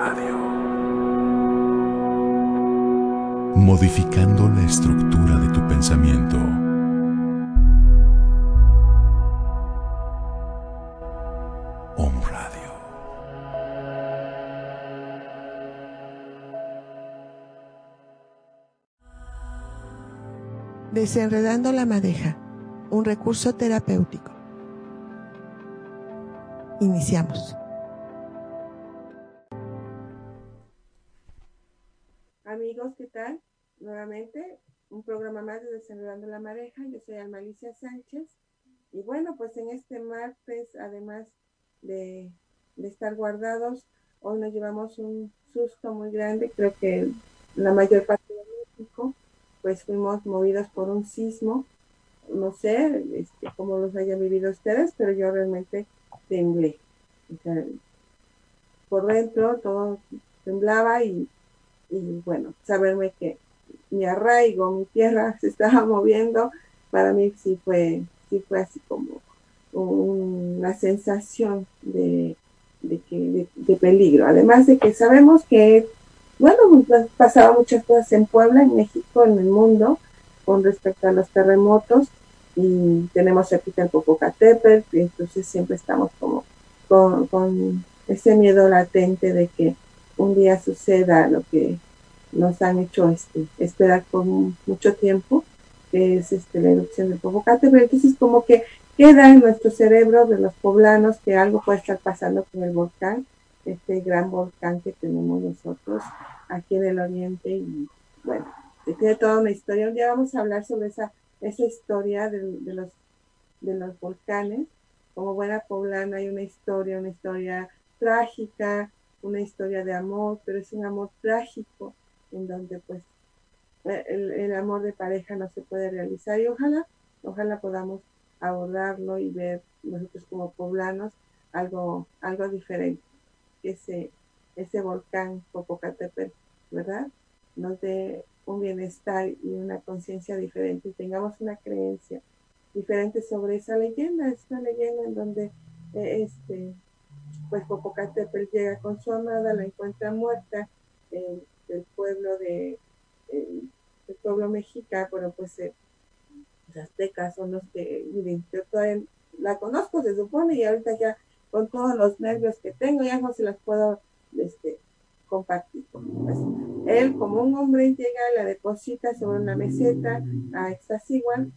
Radio. Modificando la estructura de tu pensamiento. Om Radio. Desenredando la madeja, un recurso terapéutico. Iniciamos. De la Madeja. Yo soy Almalicia Sánchez. Y bueno, pues en este martes, además de, de estar guardados, hoy nos llevamos un susto muy grande. Creo que la mayor parte de México, pues fuimos movidos por un sismo. No sé este, cómo los hayan vivido ustedes, pero yo realmente temblé. por dentro todo temblaba y, y, bueno, saberme que mi arraigo, mi tierra se estaba moviendo, para mí sí fue, sí fue así como una sensación de, de, que, de, peligro. Además de que sabemos que, bueno, pues, pasaba muchas cosas en Puebla, en México, en el mundo, con respecto a los terremotos, y tenemos cerquita el Popocatépetl, y entonces siempre estamos como con, ese miedo latente de que un día suceda lo que nos han hecho este, esperar por mucho tiempo, que es este, la erupción del Popocatépetl. Entonces como que queda en nuestro cerebro de los poblanos que algo puede estar pasando con el volcán, este gran volcán que tenemos nosotros aquí en el oriente y bueno, tiene toda una historia. Un día vamos a hablar sobre esa, esa historia de, de los, de los volcanes como buena poblana hay una historia, una historia trágica, una historia de amor, pero es un amor trágico en donde pues eh, el, amor de pareja no se puede realizar y ojalá, ojalá podamos abordarlo y ver nosotros como poblanos algo, algo diferente, ese, ese volcán Popocatépetl, ¿verdad? Nos dé un bienestar y una conciencia diferente y tengamos una creencia diferentes sobre esa leyenda. Es una leyenda en donde eh, este, pues Popocatépetl llega con su amada, la encuentra muerta en el pueblo de el pueblo mexica, pero pues eh, los aztecas son los que miren, yo todavía la conozco se supone y ahorita ya con todos los nervios que tengo ya no se las puedo este, compartir. Pues, él como un hombre llega, la deposita sobre una meseta a Exasiguan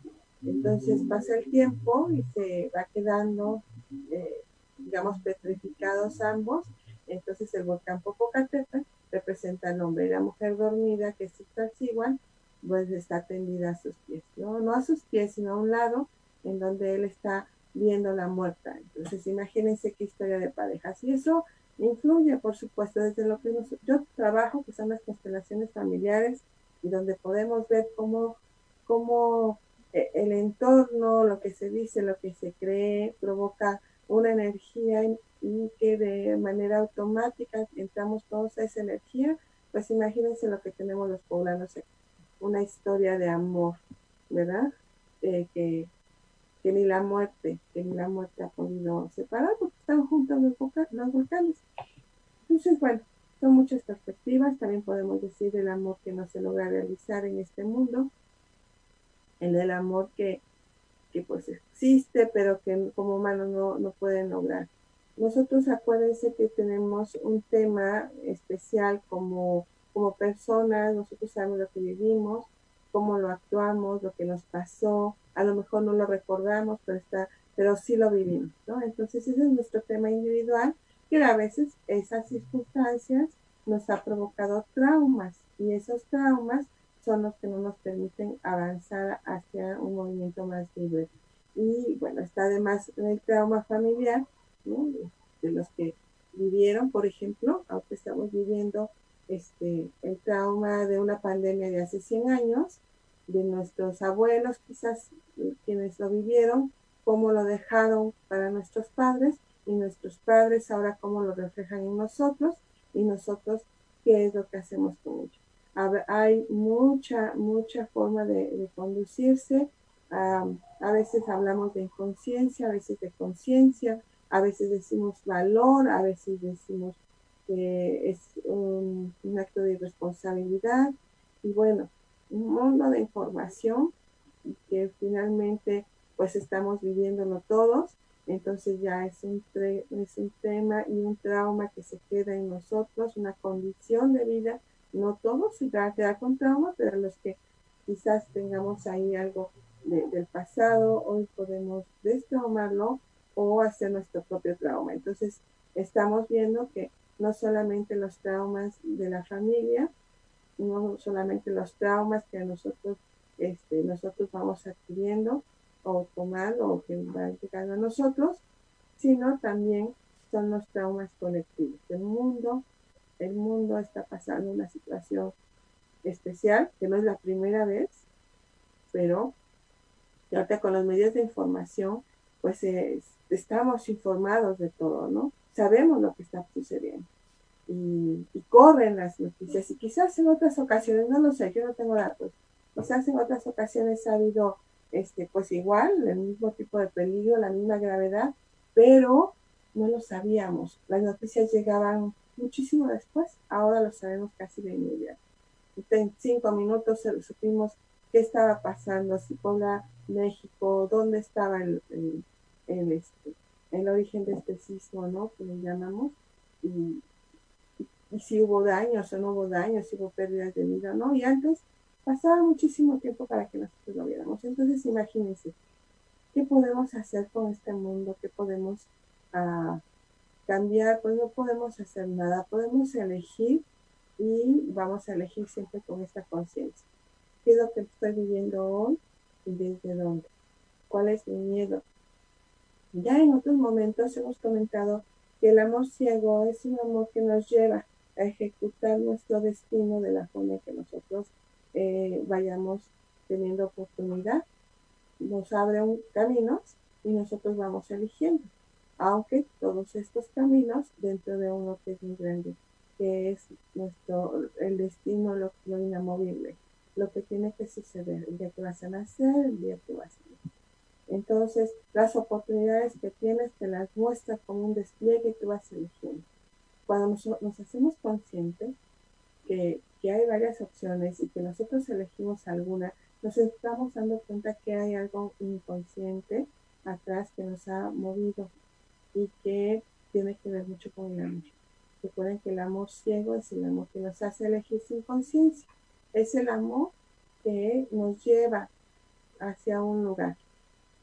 entonces pasa el tiempo y se va quedando, eh, digamos, petrificados ambos. Entonces el volcán Popocatépetl representa al hombre y la mujer dormida, que es igual, pues está tendida a sus pies, ¿no? No a sus pies, sino a un lado, en donde él está viendo la muerta. Entonces imagínense qué historia de parejas. Y eso influye, por supuesto, desde lo que yo trabajo, que son las constelaciones familiares, y donde podemos ver cómo, cómo e, el entorno, lo que se dice, lo que se cree, provoca una energía y que de manera automática entramos todos a esa energía, pues imagínense lo que tenemos los poblanos una historia de amor, ¿verdad? Eh, que, que, ni la muerte, que ni la muerte ha podido separar porque están juntos los, los volcanes. Entonces, bueno, son muchas perspectivas, también podemos decir el amor que no se logra realizar en este mundo, el del amor que, que pues existe, pero que como humanos no, no pueden lograr. Nosotros acuérdense que tenemos un tema especial como, como personas, nosotros sabemos lo que vivimos, cómo lo actuamos, lo que nos pasó, a lo mejor no lo recordamos, pero está, pero sí lo vivimos, ¿no? Entonces ese es nuestro tema individual, que a veces esas circunstancias nos ha provocado traumas y esos traumas son los que no nos permiten avanzar hacia un movimiento más libre. Y bueno, está además el trauma familiar, de, los que vivieron, por ejemplo, aunque estamos viviendo este, el trauma de una pandemia de hace 100 años, de nuestros abuelos, quizás quienes lo vivieron, cómo lo dejaron para nuestros padres y nuestros padres ahora cómo lo reflejan en nosotros y nosotros qué es lo que hacemos con ellos hay mucha, mucha forma de, conducirse. a veces hablamos de inconsciencia, a veces de conciencia, a veces decimos valor, a veces decimos que es un, acto de irresponsabilidad y bueno, un mundo de información que finalmente pues estamos viviéndolo todos, entonces ya es un, es un tema y un trauma que se queda en nosotros, una condición de vida, no todos se va a quedar con trauma, pero los que quizás tengamos ahí algo del pasado, hoy podemos destraumarlo o hacer nuestro propio trauma. Entonces, estamos viendo que no solamente los traumas de la familia, no solamente los traumas que nosotros, este, nosotros vamos adquiriendo o tomando o que van llegando a nosotros, sino también son los traumas colectivos. El mundo, el mundo está pasando una situación especial, que no es la primera vez, pero ahorita con los medios de información, pues estamos informados de todo, ¿no? Sabemos lo que está sucediendo. Y, corren las noticias. Y quizás en otras ocasiones, no lo sé, yo no tengo datos, quizás en otras ocasiones ha habido, este, pues igual, el mismo tipo de peligro, la misma gravedad, pero no lo sabíamos. Las noticias llegaban muchísimo después, ahora lo sabemos casi de inmediato. En cinco minutos supimos qué estaba pasando, si Puebla, México, dónde estaba el, este, el origen de este sismo, ¿no? Que le llamamos, y, y, si hubo daños o no hubo daños, si hubo pérdidas de vida, ¿no? Y antes pasaba muchísimo tiempo para que nosotros lo viéramos. Entonces, imagínense, ¿qué podemos hacer con este mundo? ¿Qué podemos uh, cambiar? Pues no podemos hacer nada, podemos elegir y vamos a elegir siempre con esta conciencia qué es lo que estoy viviendo hoy y desde dónde, cuál es mi miedo. Ya en otros momentos hemos comentado que el amor ciego es un amor que nos lleva a ejecutar nuestro destino de la forma que nosotros eh, vayamos teniendo oportunidad. Nos abre un camino y nosotros vamos eligiendo, aunque todos estos caminos dentro de uno que es muy grande, que es nuestro, el destino, lo inamovible lo que tiene que suceder, el día que vas a nacer, el día que vas a nacer. Entonces, las oportunidades que tienes te las muestra como un despliegue que vas eligiendo. Cuando nos, nos hacemos conscientes que, que, hay varias opciones y que nosotros elegimos alguna, nos estamos dando cuenta que hay algo inconsciente atrás que nos ha movido y que tiene que ver mucho con el amor. Recuerden que el amor ciego es el amor que nos hace elegir sin conciencia es el amor que nos lleva hacia un lugar.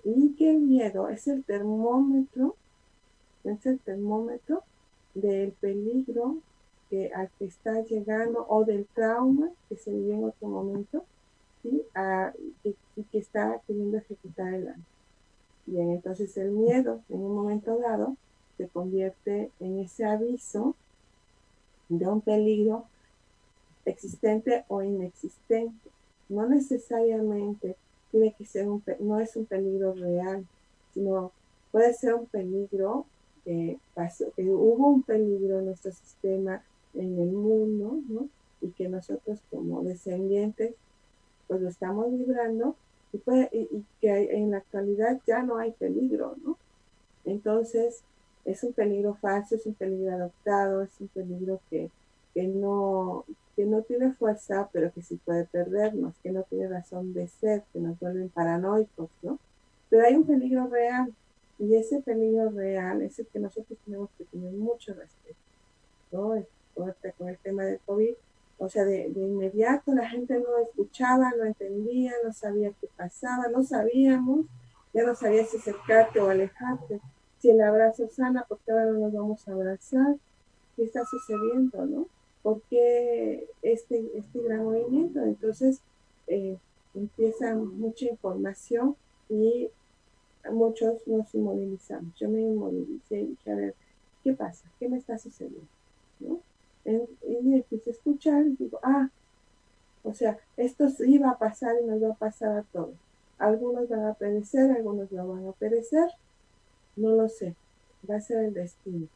Y que el miedo es el termómetro, es el termómetro del peligro que, al que está llegando o del trauma que se vive en otro momento y, que está queriendo ejecutar el alma. Bien, entonces el miedo en un momento dado se convierte en ese aviso de un peligro existente o inexistente. No necesariamente tiene que ser un, no es un peligro real, sino puede ser un peligro que pasó, que hubo un peligro en nuestro sistema, en el mundo, ¿no? Y que nosotros como descendientes, pues lo estamos librando y, y, que en la actualidad ya no hay peligro, ¿no? Entonces, es un peligro falso, es un peligro adoptado, es un peligro que, que no, que no tiene fuerza, pero que sí puede perdernos, que no tiene razón de ser, que nos vuelven paranoicos, ¿no? Pero hay un peligro real, y ese peligro real es el que nosotros tenemos que tener mucho respeto, ¿no? Con el tema del COVID, o sea, de, de, inmediato la gente no escuchaba, no entendía, no sabía qué pasaba, no sabíamos, ya no sabías si acercarte o alejarte. Si el abrazo sana, porque ahora no nos vamos a abrazar? ¿Qué está sucediendo, no? ¿Por qué este, este gran movimiento? Entonces eh, empieza mucha información y muchos nos inmovilizamos. Yo me inmovilicé y dije, a ver, ¿qué pasa? ¿Qué me está sucediendo? ¿No? y empecé a escuchar y digo, ah, o sea, esto iba a pasar y nos va a pasar a todos. Algunos van a perecer, algunos no van a perecer, no lo sé, va a ser el destino.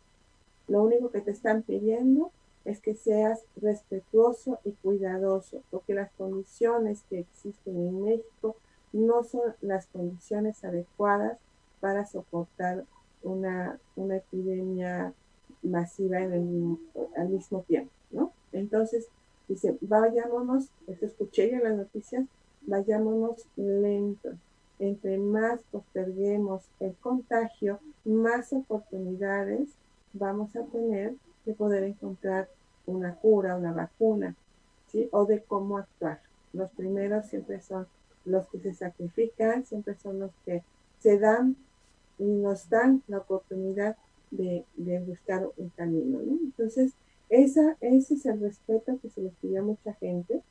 Lo único que te están pidiendo es que seas respetuoso y cuidadoso, porque las condiciones que existen en México no son las condiciones adecuadas para soportar una, una epidemia masiva en el, al mismo tiempo, ¿no? Entonces, dice, vayámonos, eso escuché en las noticias, vayámonos lentos. Entre más posterguemos el contagio, más oportunidades vamos a tener de poder encontrar una cura, una vacuna, ¿sí? O de cómo actuar. Los primeros siempre son los que se sacrifican, siempre son los que se dan y nos dan la oportunidad de, buscar un camino, ¿no? Entonces, esa, ese es el respeto que se les pidió a mucha gente,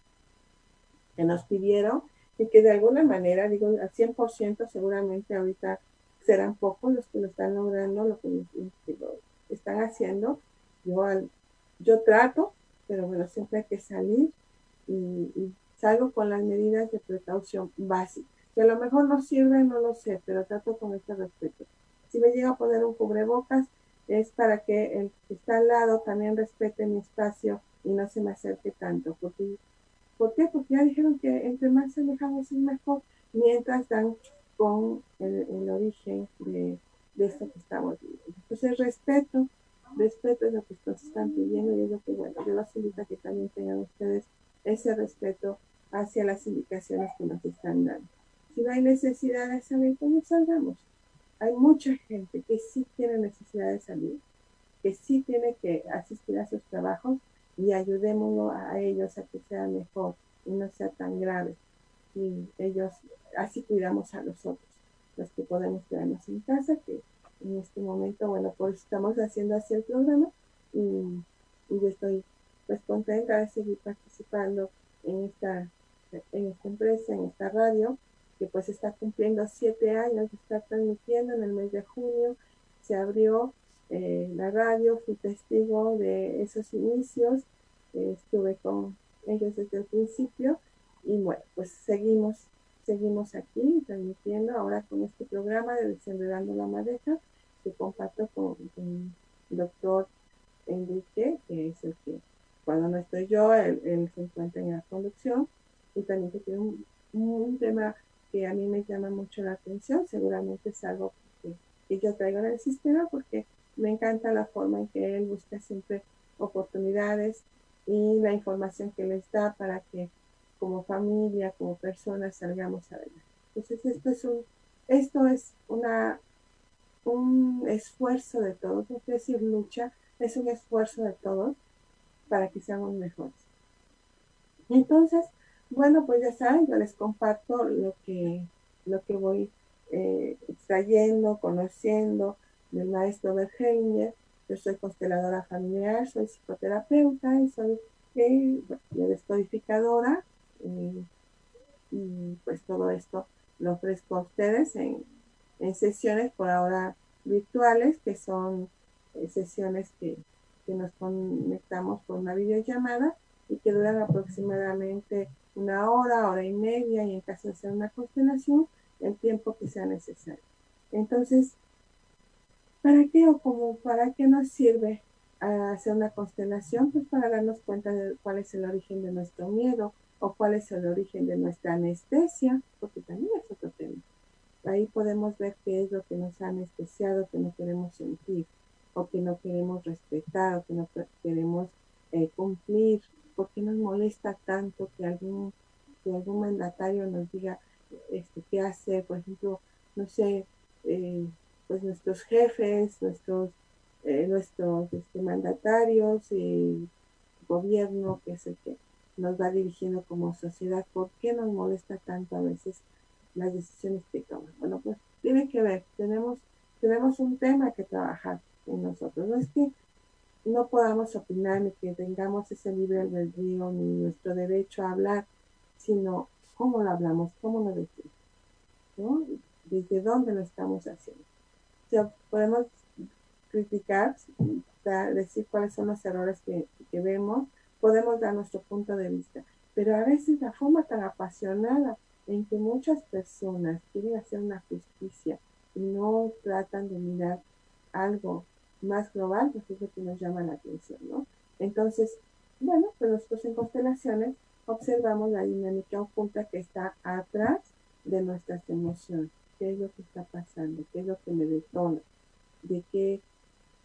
que nos pidieron, y que de alguna manera, digo, al 100% seguramente ahorita serán pocos los que lo están logrando, lo que lo están haciendo. Yo, yo trato, pero bueno, siempre hay que salir y, salgo con las medidas de precaución básicas. Que a lo mejor no sirve, no lo sé, pero trato con este respeto. Si me llega a poner un cubrebocas, es para que el que está al lado también respete mi espacio y no se me acerque tanto. Porque, ¿Por qué? Porque ya dijeron que entre más alejados es mejor, mientras dan con el, origen de, de, esto que estamos viviendo. Entonces, respeto, respeto es lo que nos están pidiendo y es lo que, bueno, yo los invito a que también tengan ustedes ese respeto hacia las indicaciones que nos están dando. Si no hay necesidad de salir, pues no salgamos. Hay mucha gente que sí tiene necesidad de salir, que sí tiene que asistir a sus trabajos y ayudémoslo a ellos a que sea mejor y no sea tan grave. Y ellos, así cuidamos a nosotros, los que podemos quedarnos en casa, que en este momento, bueno, pues estamos haciendo así el programa y, yo estoy pues contenta de seguir participando en esta, en esta empresa, en esta radio, que pues está cumpliendo siete años de estar transmitiendo en el mes de junio. Se abrió eh, la radio, fui testigo de esos inicios, estuve con ellos desde el principio y bueno, pues seguimos, seguimos aquí transmitiendo ahora con este programa de Desenredando la Madeja que comparto con, el doctor Enrique, que es el que cuando no estoy yo, él, se encuentra en la conducción y también que tiene un, tema que a mí me llama mucho la atención, seguramente es algo que, yo traigo en el sistema porque me encanta la forma en que él busca siempre oportunidades y la información que les da para que como familia, como personas salgamos adelante. Entonces esto es un, esto es una, un esfuerzo de todos, quiero decir lucha, es un esfuerzo de todos para que seamos mejores. Entonces, bueno, pues ya saben, yo les comparto lo que, lo que voy eh, extrayendo, conociendo del maestro Bergelinger. Yo soy consteladora familiar, soy psicoterapeuta y soy eh, descodificadora. Eh, y pues todo esto lo ofrezco a ustedes en, en sesiones por ahora virtuales, que son eh, sesiones que que nos conectamos por una videollamada y que duran aproximadamente una hora, hora y media y en caso de ser una constelación, el tiempo que sea necesario. Entonces, ¿para qué o como para qué nos sirve hacer una constelación? Pues para darnos cuenta de cuál es el origen de nuestro miedo o cuál es el origen de nuestra anestesia, porque también es otro tema. Ahí podemos ver qué es lo que nos ha anestesiado, que no queremos sentir o que no queremos respetar o que no queremos eh, cumplir, ¿por qué nos molesta tanto que algún, que algún mandatario nos diga este, qué hacer? Por ejemplo, no sé, eh, pues nuestros jefes, nuestros, eh, nuestros este, mandatarios, y gobierno, que es el que nos va dirigiendo como sociedad, ¿por qué nos molesta tanto a veces las decisiones que toman? Bueno, pues tiene que ver, tenemos, tenemos un tema que trabajar en nosotros. No es que no podamos opinar ni que tengamos ese libre albedrío ni nuestro derecho a hablar, sino cómo lo hablamos, cómo lo decimos, ¿no? Desde dónde lo estamos haciendo. Podemos criticar, decir cuáles son los errores que, que vemos, podemos dar nuestro punto de vista, pero a veces la forma tan apasionada en que muchas personas quieren hacer una justicia y no tratan de mirar algo más global, pues es lo que nos llama la atención, ¿no? Entonces, bueno, pues nosotros en constelaciones observamos la dinámica oculta que está atrás de nuestras emociones. ¿Qué es lo que está pasando? ¿Qué es lo que me detona? ¿De qué,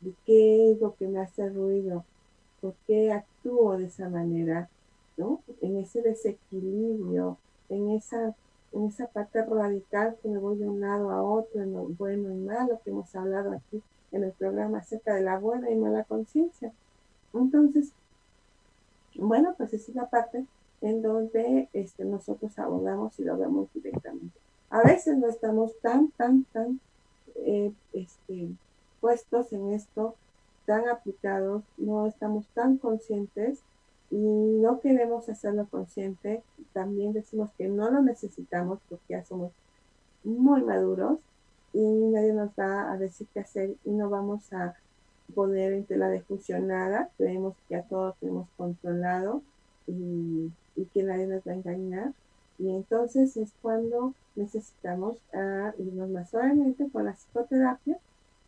de qué es lo que me hace ruido, por qué actúo de esa manera, ¿no? En ese desequilibrio, en esa, en esa parte radical que me voy de un lado a otro, en lo bueno y malo, que hemos hablado aquí en el programa acerca de la buena y mala conciencia. Entonces, bueno, pues es la parte en donde este, nosotros abordamos y lo vemos directamente. A veces no estamos tan, tan, tan eh, este, puestos en esto, tan aplicados, no estamos tan conscientes y no queremos hacerlo consciente. También decimos que no lo necesitamos porque ya somos muy maduros y nadie nos va a decir qué hacer y no vamos a poner en tela de juicio nada. Creemos que a todos tenemos controlado y, y que nadie nos va a engañar. Y entonces es cuando necesitamos irnos más suavemente con la psicoterapia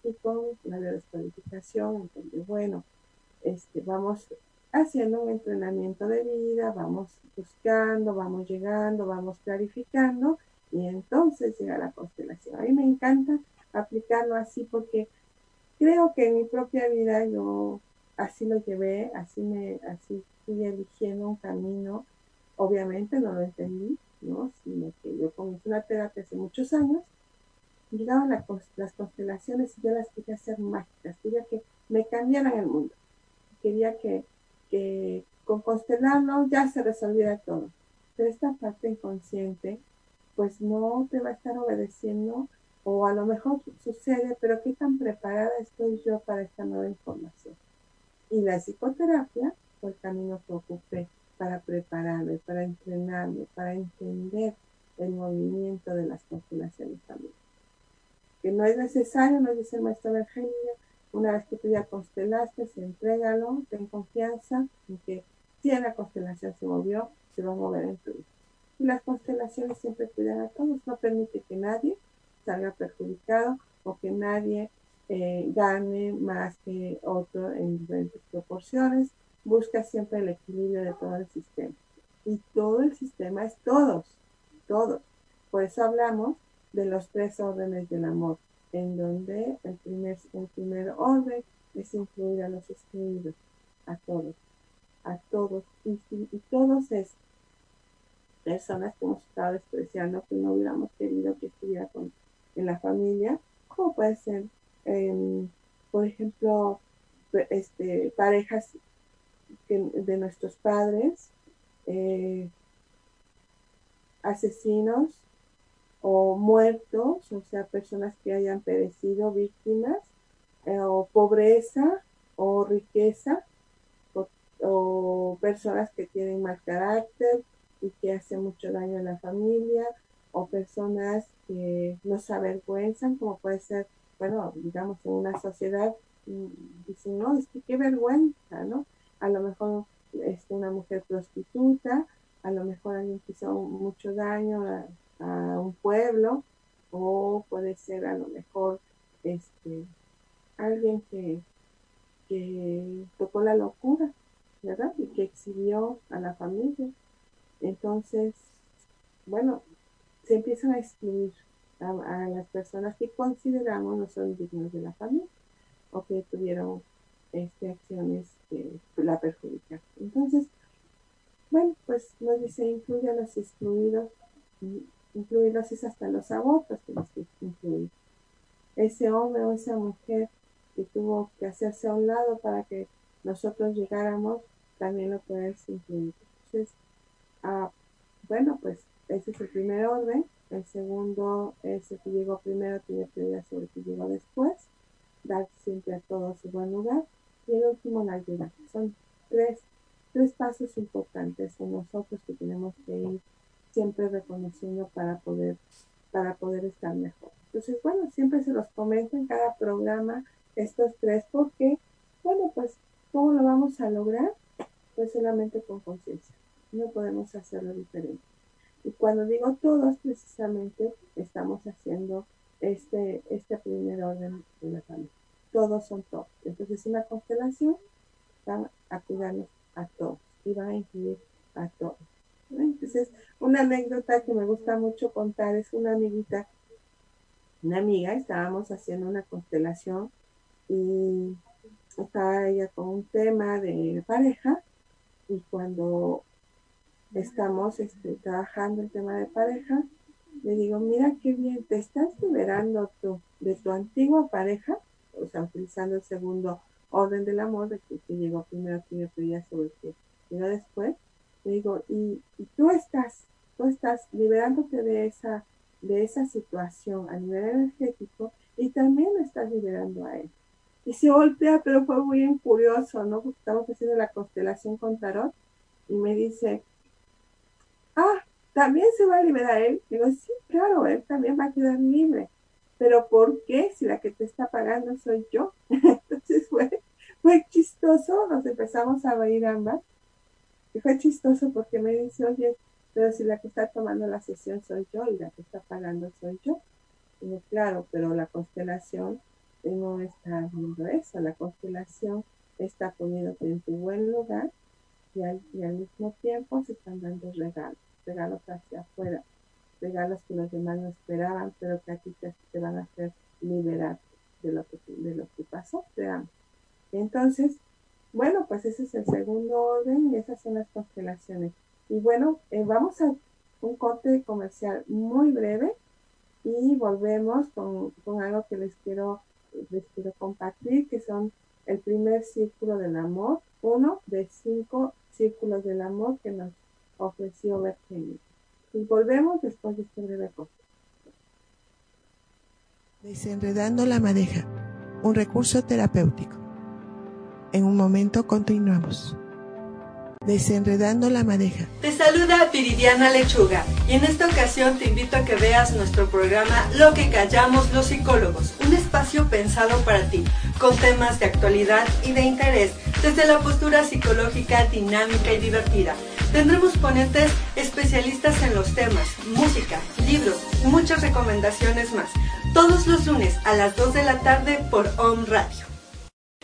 y con la descodificación, donde, bueno, este, vamos haciendo un entrenamiento de vida, vamos buscando, vamos llegando, vamos clarificando y entonces llega la constelación. A mí me encanta aplicarlo así porque creo que en mi propia vida yo así lo llevé, así me, así fui eligiendo un camino. Obviamente no lo entendí, ¿no? Sino que yo comencé una terapia hace muchos años, llegaban las constelaciones y yo las quería hacer mágicas, quería que me cambiaran el mundo, quería que, que con constelarlo ya se resolviera todo. Pero esta parte inconsciente, pues no te va a estar obedeciendo o a lo mejor sucede, pero qué tan preparada estoy yo para esta nueva información. Y la psicoterapia fue el camino que ocupé para prepararme, para entrenarme, para entender el movimiento de las constelaciones también. Que no es necesario, nos dice el maestro Virginia, una vez que tú ya constelaste, se entrégalo, ten confianza en que si la constelación se movió, se va a mover en tu vida. Y las constelaciones siempre cuidan a todos, no permite que nadie salga perjudicado o que nadie eh, gane más que otro en diferentes proporciones busca siempre el equilibrio de todo el sistema. Y todo el sistema es todos, todos. Por eso hablamos de los tres órdenes del amor, en donde el primer, el primer orden es incluir a los excluidos, a todos, a todos. Y, todos es personas que hemos estado despreciando, que no hubiéramos querido que estuviera con, en la familia, como puede ser, em, por ejemplo, este, parejas de nuestros padres, eh, asesinos o muertos, o sea, personas que hayan perecido víctimas, eh, o pobreza o riqueza, o, personas que tienen mal carácter y que hacen mucho daño a la familia, o personas que no se avergüenzan, como puede ser, bueno, digamos, en una sociedad, mm, dicen, no, es que qué vergüenza, ¿no? a lo mejor este, una mujer prostituta, a lo mejor alguien que hizo mucho daño un pueblo, o puede ser a lo mejor este, alguien que, que tocó la locura, ¿verdad? Y que exhibió a la familia. Entonces, bueno, se empiezan a excluir a, a, las personas que consideramos no son dignos de la familia o que tuvieron este, acciones que la perjudican. Entonces, bueno, pues nos dice incluye a los excluidos, incluirlos es hasta los abortos que los incluir. Ese hombre o esa mujer que tuvo que hacerse a un lado para que nosotros llegáramos, también lo puedes incluir. Entonces, ah, bueno, pues ese es el primer orden. El segundo es el que llegó primero, tiene prioridad sobre el que llegó después. Dar siempre a todos su buen lugar y el último la ayuda. Son tres, tres pasos importantes en nosotros que tenemos que ir siempre reconociendo para poder, para poder estar mejor. Entonces, bueno, siempre se los comento en cada programa estos tres porque, bueno, pues, ¿cómo lo vamos a lograr? Pues solamente con conciencia. No podemos hacerlo diferente. Y cuando digo todos, precisamente estamos haciendo este, este primer orden de la familia todos son todos. Entonces una constelación va a cuidarnos a todos y va a incluir a todos. Entonces, una anécdota que me gusta mucho contar es una amiguita, una amiga, estábamos haciendo una constelación y estaba ella con un tema de pareja y cuando estamos este, trabajando el tema de pareja, le digo, mira qué bien, te estás liberando de tu antigua pareja, o sea, utilizando el segundo orden del amor, de que, que llegó primero, que me sobre que vino después, le digo, y, y, tú estás, tú estás liberándote de esa, de esa situación a nivel energético y también lo estás liberando a él. Y se voltea, pero fue muy curioso, ¿no? Porque estamos haciendo la constelación con Tarot y me dice, ah, también se va a liberar él. Digo, sí, claro, él también va a quedar libre. Pero ¿por qué si la que te está pagando soy yo? Entonces fue, fue chistoso, nos empezamos a reír ambas. Y fue chistoso porque me dice, oye, pero si la que está tomando la sesión soy yo y la que está pagando soy yo. Claro, pero la constelación no está viendo eso. La constelación está poniéndote en tu buen lugar y al, mismo tiempo se están dando regalos, regalos hacia afuera, regalos que los demás no esperaban, pero que a ti te, van a hacer liberar de lo que, de lo que pasó, te Entonces, bueno, pues ese es el segundo orden y esas son las constelaciones. Y bueno, eh, vamos a un corte comercial muy breve y volvemos con, con algo que les quiero, les quiero compartir, que son el primer círculo del amor, uno de cinco círculos del amor que nos ofreció Virginia. Y volvemos después de este breve corte. Desenredando la madeja, un recurso terapéutico. En un momento continuamos. Desenredando la madeja. Te saluda Viridiana Lechuga y en esta ocasión te invito a que veas nuestro programa Lo que callamos los psicólogos, un espacio pensado para ti, con temas de actualidad y de interés, desde la postura psicológica dinámica y divertida. Tendremos ponentes especialistas en los temas, música, libros y muchas recomendaciones más, todos los lunes a las 2 de la tarde por Home Radio.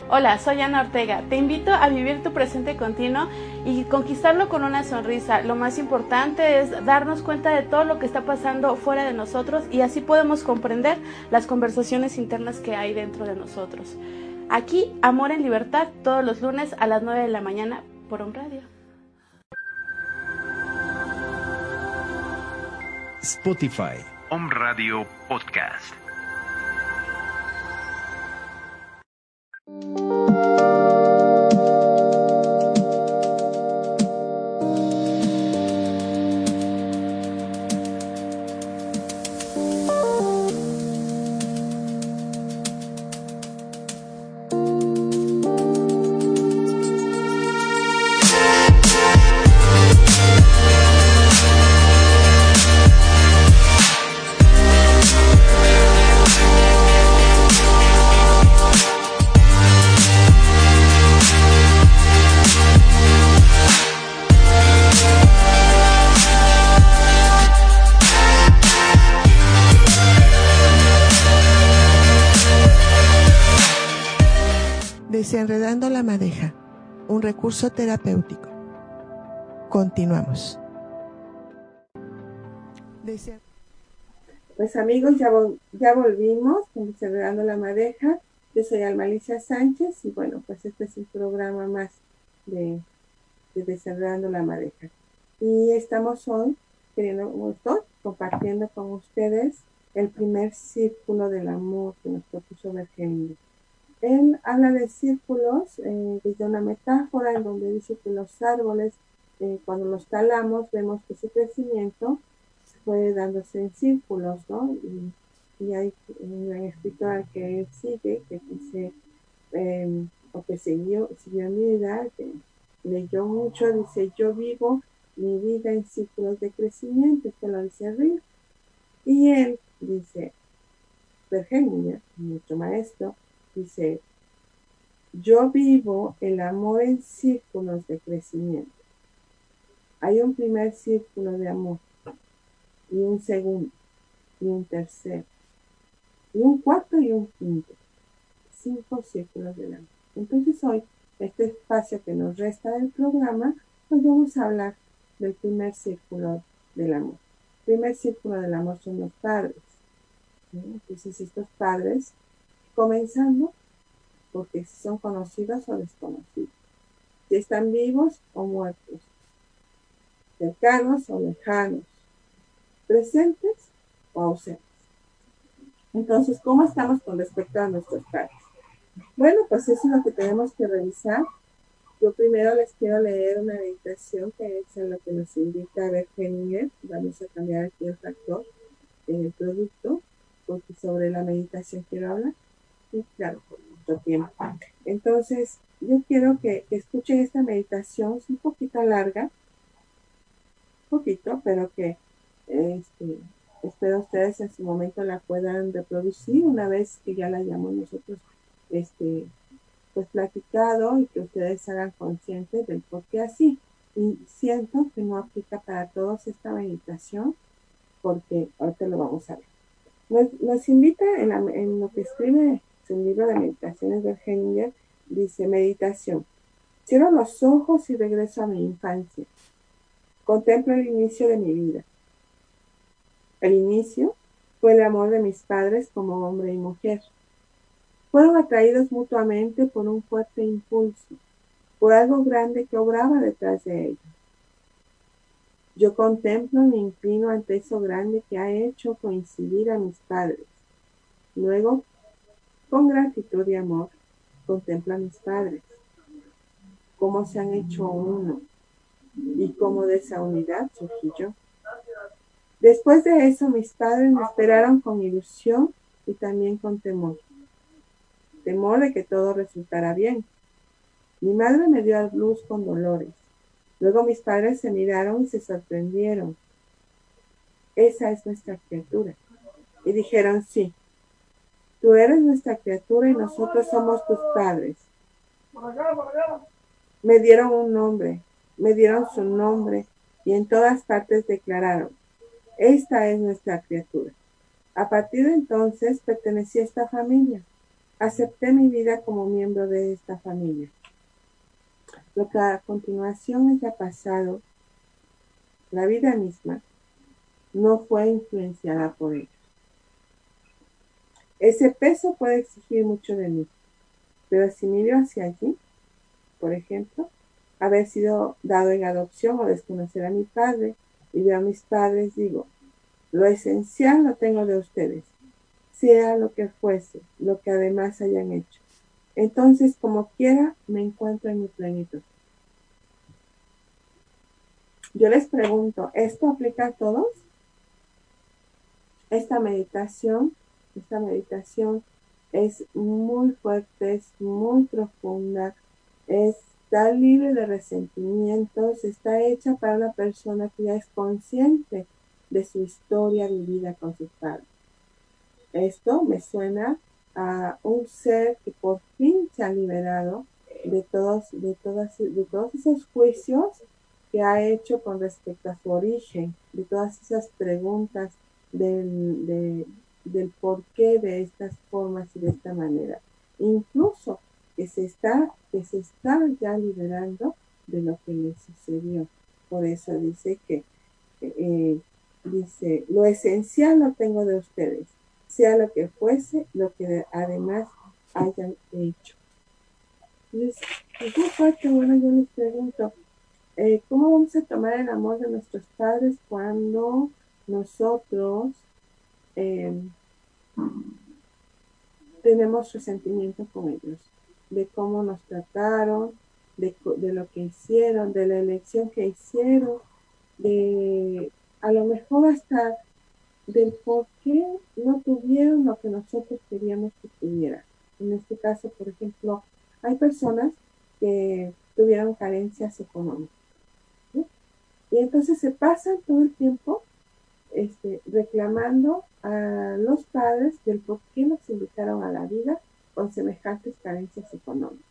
Hola, soy Ana Ortega. Te invito a vivir tu presente continuo y conquistarlo con una sonrisa. Lo más importante es darnos cuenta de todo lo que está pasando fuera de nosotros y así podemos comprender las conversaciones internas que hay dentro de nosotros. Aquí, Amor en Libertad, todos los lunes a las 9 de la mañana por un radio. Spotify. Home Radio Podcast. Música Desenredando la madeja, un recurso terapéutico. Continuamos. Pues amigos, ya, ya volvimos con Desenredando la madeja. Yo soy Almalicia Sánchez y bueno, pues este es un programa más de, de la madeja. Y estamos hoy, queriendo, estoy compartiendo con ustedes el primer círculo del amor que nos propuso Virginia. Él habla de círculos eh, desde una metáfora en donde dice que los árboles, eh, cuando los talamos, vemos que su crecimiento fue dándose en círculos, ¿no? Y, hay una escritora que sigue, que dice, em, o que siguió, siguió mi vida, que leyó mucho, dice, yo vivo mi vida en círculos de crecimiento, esto lo dice arriba. Y él dice, Virginia, nuestro maestro, dice, yo vivo el amor en círculos de crecimiento. Hay un primer círculo de amor y un segundo y un tercero y un cuarto y un quinto. Cinco círculos de amor. Entonces hoy, este espacio que nos resta del programa, pues vamos a hablar del primer círculo del amor. El primer círculo del amor son los padres. Entonces estos padres comenzando porque si son conocidos o desconocidos, si están vivos o muertos, cercanos o lejanos, presentes o ausentes. Entonces, ¿cómo estamos con respecto a nuestros padres? Bueno, pues eso es lo que tenemos que revisar. Yo primero les quiero leer una meditación que es en lo que nos invita a ver Genier. Vamos a cambiar aquí el factor en el producto, porque sobre la meditación quiero hablar. Y claro, por mucho tiempo. Entonces, yo quiero que, escuchen esta meditación, es un poquito larga, poquito, pero que este, espero ustedes en su momento la puedan reproducir una vez que ya la hayamos nosotros este, pues platicado y que ustedes hagan conscientes del por qué así. Y siento que no aplica para todos esta meditación porque ahorita lo vamos a ver. Nos, invita en, lo que escribe su libro de meditaciones de Henninger, dice meditación. Cierro los ojos y regreso a mi infancia. Contemplo el inicio de mi vida. El inicio fue el amor de mis padres como hombre y mujer. Fueron atraídos mutuamente por un fuerte impulso, por algo grande que obraba detrás de ellos. Yo contemplo y me inclino ante eso grande que ha hecho coincidir a mis padres. Luego, con gratitud y amor, contemplo a mis padres, cómo se han hecho uno, y cómo de esa unidad surgí yo. Después de eso, mis padres me esperaron con ilusión y también con temor. Temor de que todo resultara bien. Mi madre me dio a luz con dolores. Luego mis padres se miraron y se sorprendieron. Esa es nuestra criatura. Y dijeron, sí, tú eres nuestra criatura y nosotros somos tus padres. Me dieron un nombre, me dieron su nombre y en todas partes declararon, esta es nuestra criatura. A partir de entonces pertenecí a esta familia. Acepté mi vida como miembro de esta familia. Lo que a continuación haya pasado, la vida misma, no fue influenciada por ellos. Ese peso puede exigir mucho de mí, pero si miro hacia allí, por ejemplo, haber sido dado en adopción o desconocer a mi padre y veo a mis padres, digo, lo esencial lo tengo de ustedes, sea lo que fuese, lo que además hayan hecho. Entonces, como quiera, me encuentro en mi plenitud. Yo les pregunto, ¿esto aplica a todos? Esta meditación, esta meditación es muy fuerte, es muy profunda, es está libre de resentimientos, está hecha para una persona que ya es consciente de su historia vivida con sus padres. Esto me suena a un ser que por fin se ha liberado de todos, de todas, de todos esos juicios que ha hecho con respecto a su origen, de todas esas preguntas del, del porqué de estas formas y de esta manera. Incluso que se está, que se está ya liberando de lo que le sucedió. Por eso dice que, eh, dice, lo esencial lo tengo de ustedes, sea lo que fuese, lo que además hayan hecho. Es, muy fuerte, bueno, yo les pregunto, eh, ¿cómo vamos a tomar el amor de nuestros padres cuando nosotros eh, tenemos resentimiento con ellos? de cómo nos trataron, de, lo que hicieron, de la elección que hicieron, de a lo mejor hasta del por qué no tuvieron lo que nosotros queríamos que tuvieran. En este caso, por ejemplo, hay personas que tuvieron carencias económicas. Y entonces se pasan todo el tiempo este, reclamando a los padres del por qué nos invitaron a la vida con semejantes carencias económicas?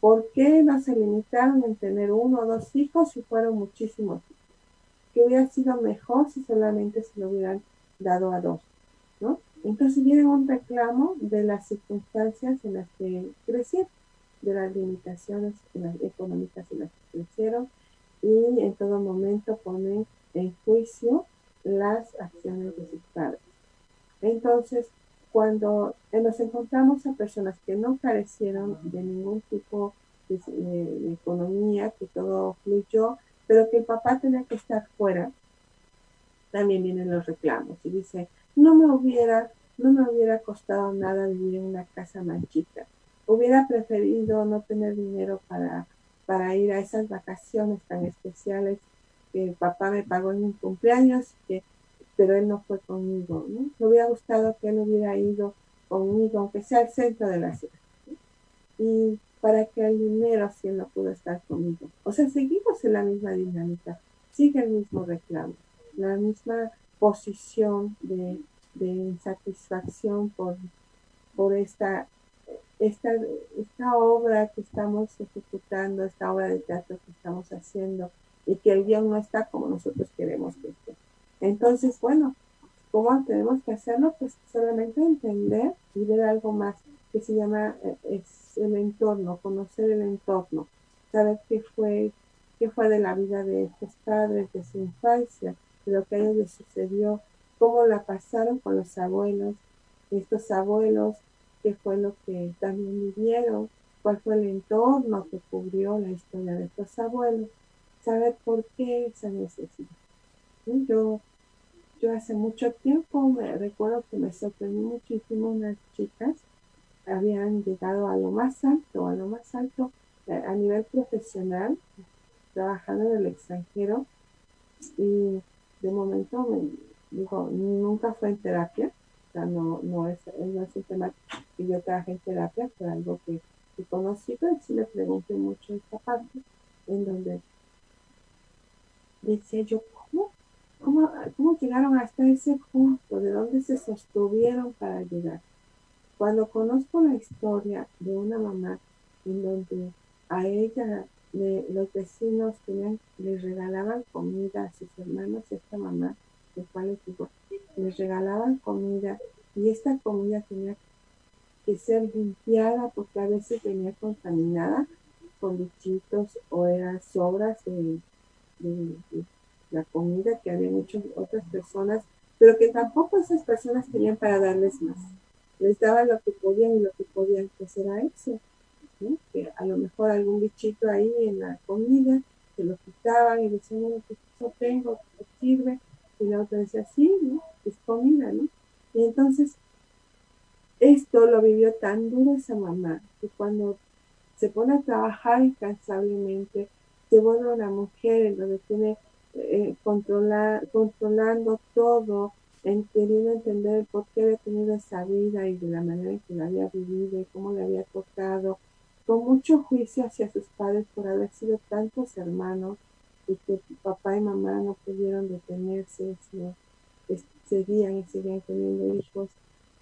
¿Por qué no se limitaron en tener uno o dos hijos si fueron muchísimos hijos? Que hubiera sido mejor si solamente se lo hubieran dado a dos, ¿no? Entonces viene un reclamo de las circunstancias en las que crecieron, de las limitaciones económicas en las que crecieron y en todo momento ponen en juicio las acciones de sus padres. Entonces, cuando nos encontramos a personas que no carecieron de ningún tipo de, economía, que todo fluyó, pero que el papá tenía que estar fuera, también vienen los reclamos y dice, no me hubiera, no me hubiera costado nada vivir en una casa manchita, hubiera preferido no tener dinero para, para ir a esas vacaciones tan especiales que papá me pagó en mi cumpleaños, que, pero él no fue conmigo, ¿no? Me hubiera gustado que él hubiera ido conmigo, aunque sea al centro de la ciudad. Y para que el dinero él no pudo estar conmigo. O sea, seguimos en la misma dinámica, sigue el mismo reclamo, la misma posición de, de insatisfacción por, por esta, esta, esta obra que estamos ejecutando, esta obra de teatro que estamos haciendo y que el guion no está como nosotros queremos que esté. Entonces, bueno, ¿cómo tenemos que hacerlo? Pues solamente entender y ver algo más que se llama eh, es el entorno, conocer el entorno, saber qué fue, qué fue de la vida de estos padres, de su infancia, de lo que a ellos les sucedió, cómo la pasaron con los abuelos, estos abuelos, qué fue lo que también vivieron, cuál fue el entorno que cubrió la historia de estos abuelos, saber por qué esa necesidad. Yo, yo hace mucho tiempo me recuerdo que me sorprendió muchísimo unas chicas habían llegado a lo más alto, a lo más alto eh, a nivel profesional, trabajando en el extranjero. Y de momento, me, digo, nunca fue en terapia, o sea, no, no, es, no es un tema que yo trabajé en terapia, fue algo que, que conocí, pero sí le pregunté mucho esta parte, en donde decía yo, ¿cómo, cómo, cómo llegaron hasta ese punto? ¿De dónde se sostuvieron para llegar? Cuando conozco la historia de una mamá en donde a ella los vecinos tenían, les regalaban comida a sus hermanos, esta mamá, de cual digo, les regalaban comida y esta comida tenía que ser limpiada porque a veces venía contaminada con bichitos o eran sobras de, la comida que habían hecho otras personas, pero que tampoco esas personas tenían para darles más les daban lo que podían y lo que podían, pues era eso, que a lo mejor algún bichito ahí en la comida, se lo quitaban y decían, bueno, pues eso tengo, ¿qué sirve? Y la otra decía, sí, ¿no? Es comida, ¿no? Y entonces, esto lo vivió tan duro esa mamá, que cuando se pone a trabajar incansablemente, se vuelve una mujer en donde tiene eh, controlar, controlando todo, en queriendo entender por qué había tenido esa vida y de la manera en que la había vivido y cómo le había tocado, con mucho juicio hacia sus padres por haber sido tantos hermanos y que papá y mamá no pudieron detenerse, sino seguían y seguían teniendo hijos.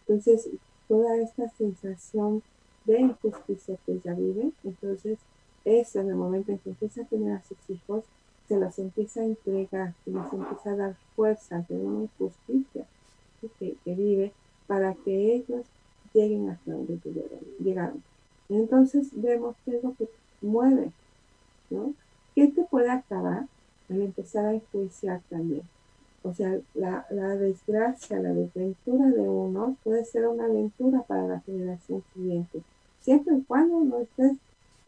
Entonces, toda esta sensación de injusticia que ella vive, entonces es en el momento en que empieza a tener a sus hijos, se los empieza a entregar, se les empieza a dar fuerza de una justicia que, vive para que ellos lleguen hasta donde llegaron. Entonces vemos qué es lo que mueve, ¿no? ¿Qué te puede acabar al empezar a enjuiciar también? O sea, la, la desgracia, la desventura de uno puede ser una aventura para la generación siguiente, siempre y cuando no estés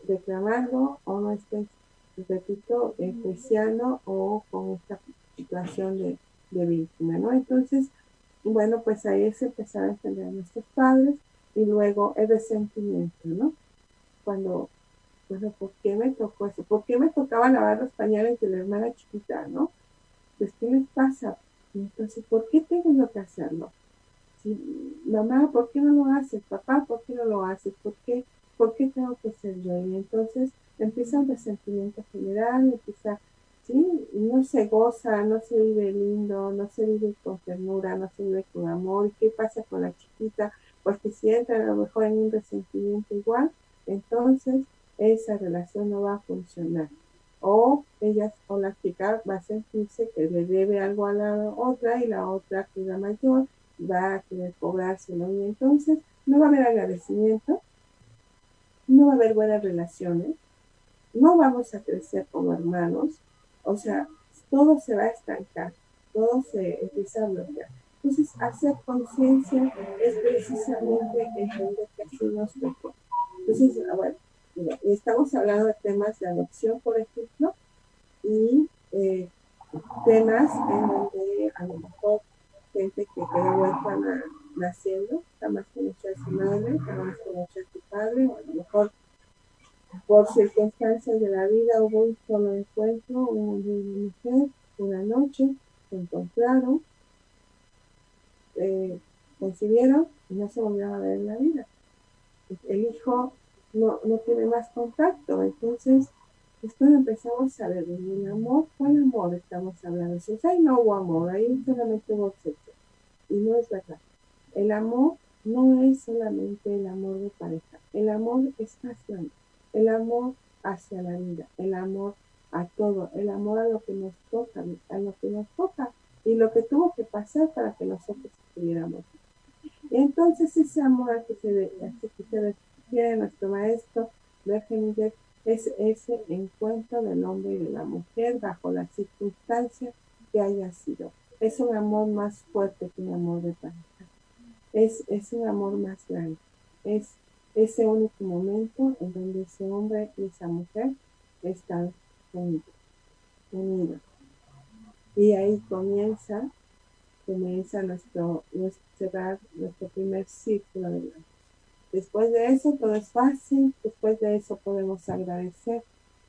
reclamando o no estés repito, especial o con esta situación de, víctima, ¿no? Entonces, bueno, pues ahí se empezaba a entender nuestros padres y luego el resentimiento, ¿no? Cuando, bueno, ¿por qué me tocó eso? ¿Por qué me tocaba lavar los pañales de la hermana chiquita, no? Pues, ¿qué les pasa? Entonces, ¿por qué tengo que hacerlo? Si, mamá, ¿por qué no lo haces? Papá, ¿por qué no lo haces? ¿Por qué, ¿Por qué tengo que ser yo? Y entonces, empieza un resentimiento general, empieza, sí, no se goza, no se vive lindo, no se vive con ternura, no se vive con amor. ¿Y qué pasa con la chiquita? Pues que si entra a lo mejor en un resentimiento igual, entonces esa relación no va a funcionar. O ella o la chica va a sentirse que le debe algo a la otra y la otra, que es la mayor, va a querer cobrárselo. Y entonces no va a haber agradecimiento, no va a haber buenas relaciones, no vamos a crecer como hermanos, o sea, todo se va a estancar, todo se empieza a bloquear. Entonces, hacer conciencia es precisamente entender que así nos tocó. Entonces, ah, bueno, estamos hablando de temas de adopción, por ejemplo, y eh, temas en donde a lo mejor gente que quedó huérfana naciendo, jamás conoció a su madre, jamás conoció a su padre, o a lo mejor por circunstancias de la vida hubo un solo encuentro, una mujer, una noche, se encontraron, eh, concibieron y no se volvieron a ver en la vida. El hijo no, no tiene más contacto, entonces después empezamos a ver el amor, ¿cuál amor estamos hablando? Si ahí no hubo amor, ahí solamente hubo sexo. Y no es verdad. El amor no es solamente el amor de pareja, el amor es grande, el amor hacia la vida, el amor a todo, el amor a lo que nos toca, a lo que nos toca y lo que tuvo que pasar para que nosotros estuviéramos. Entonces ese amor al que se, que se refiere nuestro maestro Bergeninger es ese encuentro del hombre y de la mujer bajo las circunstancias que haya sido. Es un amor más fuerte que un amor de pareja. Es, es un amor más grande. Es ese único momento en donde ese hombre y esa mujer están unidos. Y ahí comienza, comienza nuestro, nuestro nuestro primer círculo de vida. Después de eso todo es fácil, después de eso podemos agradecer,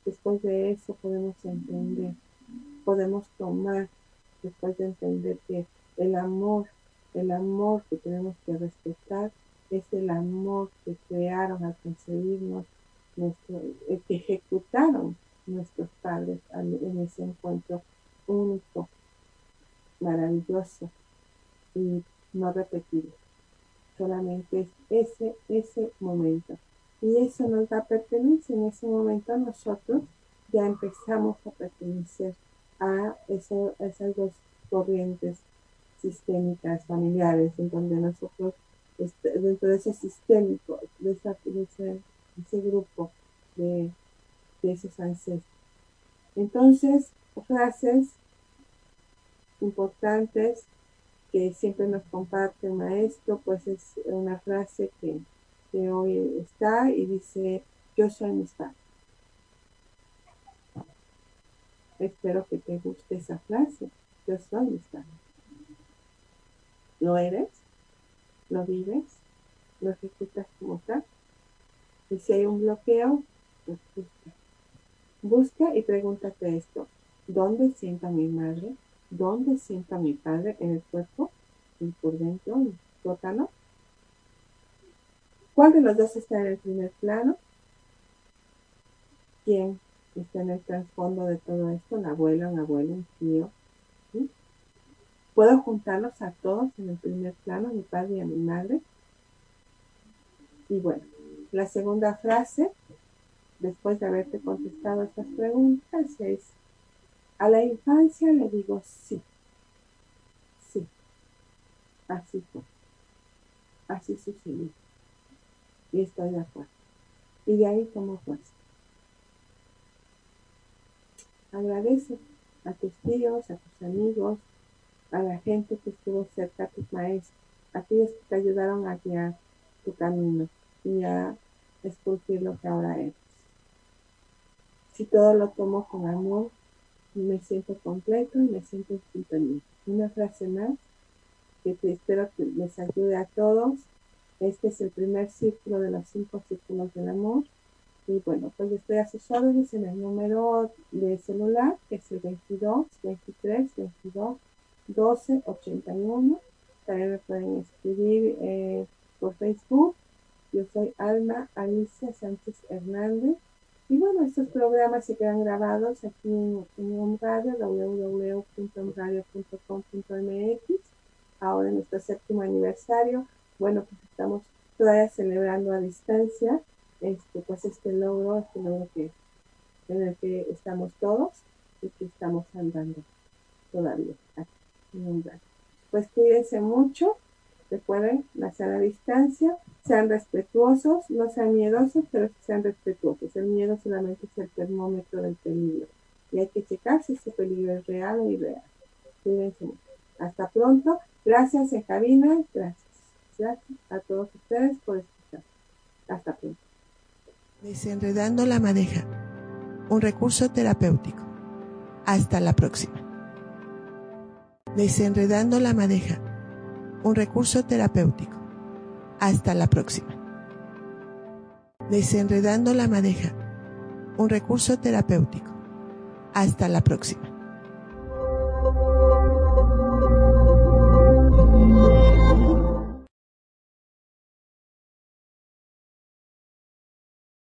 después de eso podemos entender, podemos tomar, después de entender que el amor, el amor que tenemos que respetar es el amor que crearon al concebirnos, nuestro, que ejecutaron nuestros padres en ese encuentro único, maravilloso y no repetible solamente es ese, ese momento. Y eso nos da pertenencia. En ese momento nosotros ya empezamos a pertenecer a, eso, esas dos corrientes sistémicas familiares, en donde nosotros, este, dentro de ese sistémico, de, ese, grupo de, esos ancestros. Entonces, frases importantes que siempre nos comparte el maestro, pues es una frase que, hoy está y dice, yo soy mi padres. Espero que te guste esa frase, yo soy mi padres. ¿Lo eres? ¿Lo vives? ¿Lo ejecutas como tal? Y si hay un bloqueo, pues busca. Busca y pregúntate esto, ¿dónde sienta mi madre? ¿Dónde sienta mi padre en el cuerpo y por dentro, el sótano? ¿Cuál de los dos está en el primer plano? ¿Quién está en el trasfondo de todo esto? ¿La abuela, un abuelo, un tío? ¿Puedo juntarlos a todos en el primer plano, a mi padre y a mi madre? Y bueno, la segunda frase, después de haberte contestado estas preguntas, es a la infancia le digo sí. Sí. Así fue. Así sucedió. Y estoy de acuerdo. Y de ahí tomo fuerza. Agradece a tus tíos, a tus amigos, a la gente que estuvo cerca, a tus maestros, aquellos que te ayudaron a guiar tu camino y a esculpir lo que ahora eres. Si todo lo tomo con amor, me siento completo y me siento en sintonía. Una frase más que te espero que les ayude a todos. Este es el primer círculo de los cinco círculos del amor. Y bueno, pues estoy a sus órdenes en el número de celular, que es el 22 23 22 12 81. También me pueden escribir eh, por Facebook. Yo soy Alma Alicia Sánchez Hernández. Y bueno, estos programas se quedan grabados aquí en, en Radio, www.omradio.com.mx, ahora en nuestro séptimo aniversario. Bueno, pues estamos todavía celebrando a distancia este, pues este logro, este logro que, en el que estamos todos y que estamos andando todavía Pues cuídense mucho Recuerden, la sana distancia, sean respetuosos, no sean miedosos, pero sean respetuosos. El miedo solamente es el termómetro del peligro. Y hay que checar si ese peligro es real o irreal. Cuídense mucho. Hasta pronto Gracias en gracias. Gracias a todos ustedes por escuchar. Hasta pronto. Desenredando la madeja, un recurso terapéutico. Hasta la próxima. Desenredando la madeja, un recurso terapéutico. Hasta la próxima. Desenredando la madeja, un recurso terapéutico. Hasta la próxima.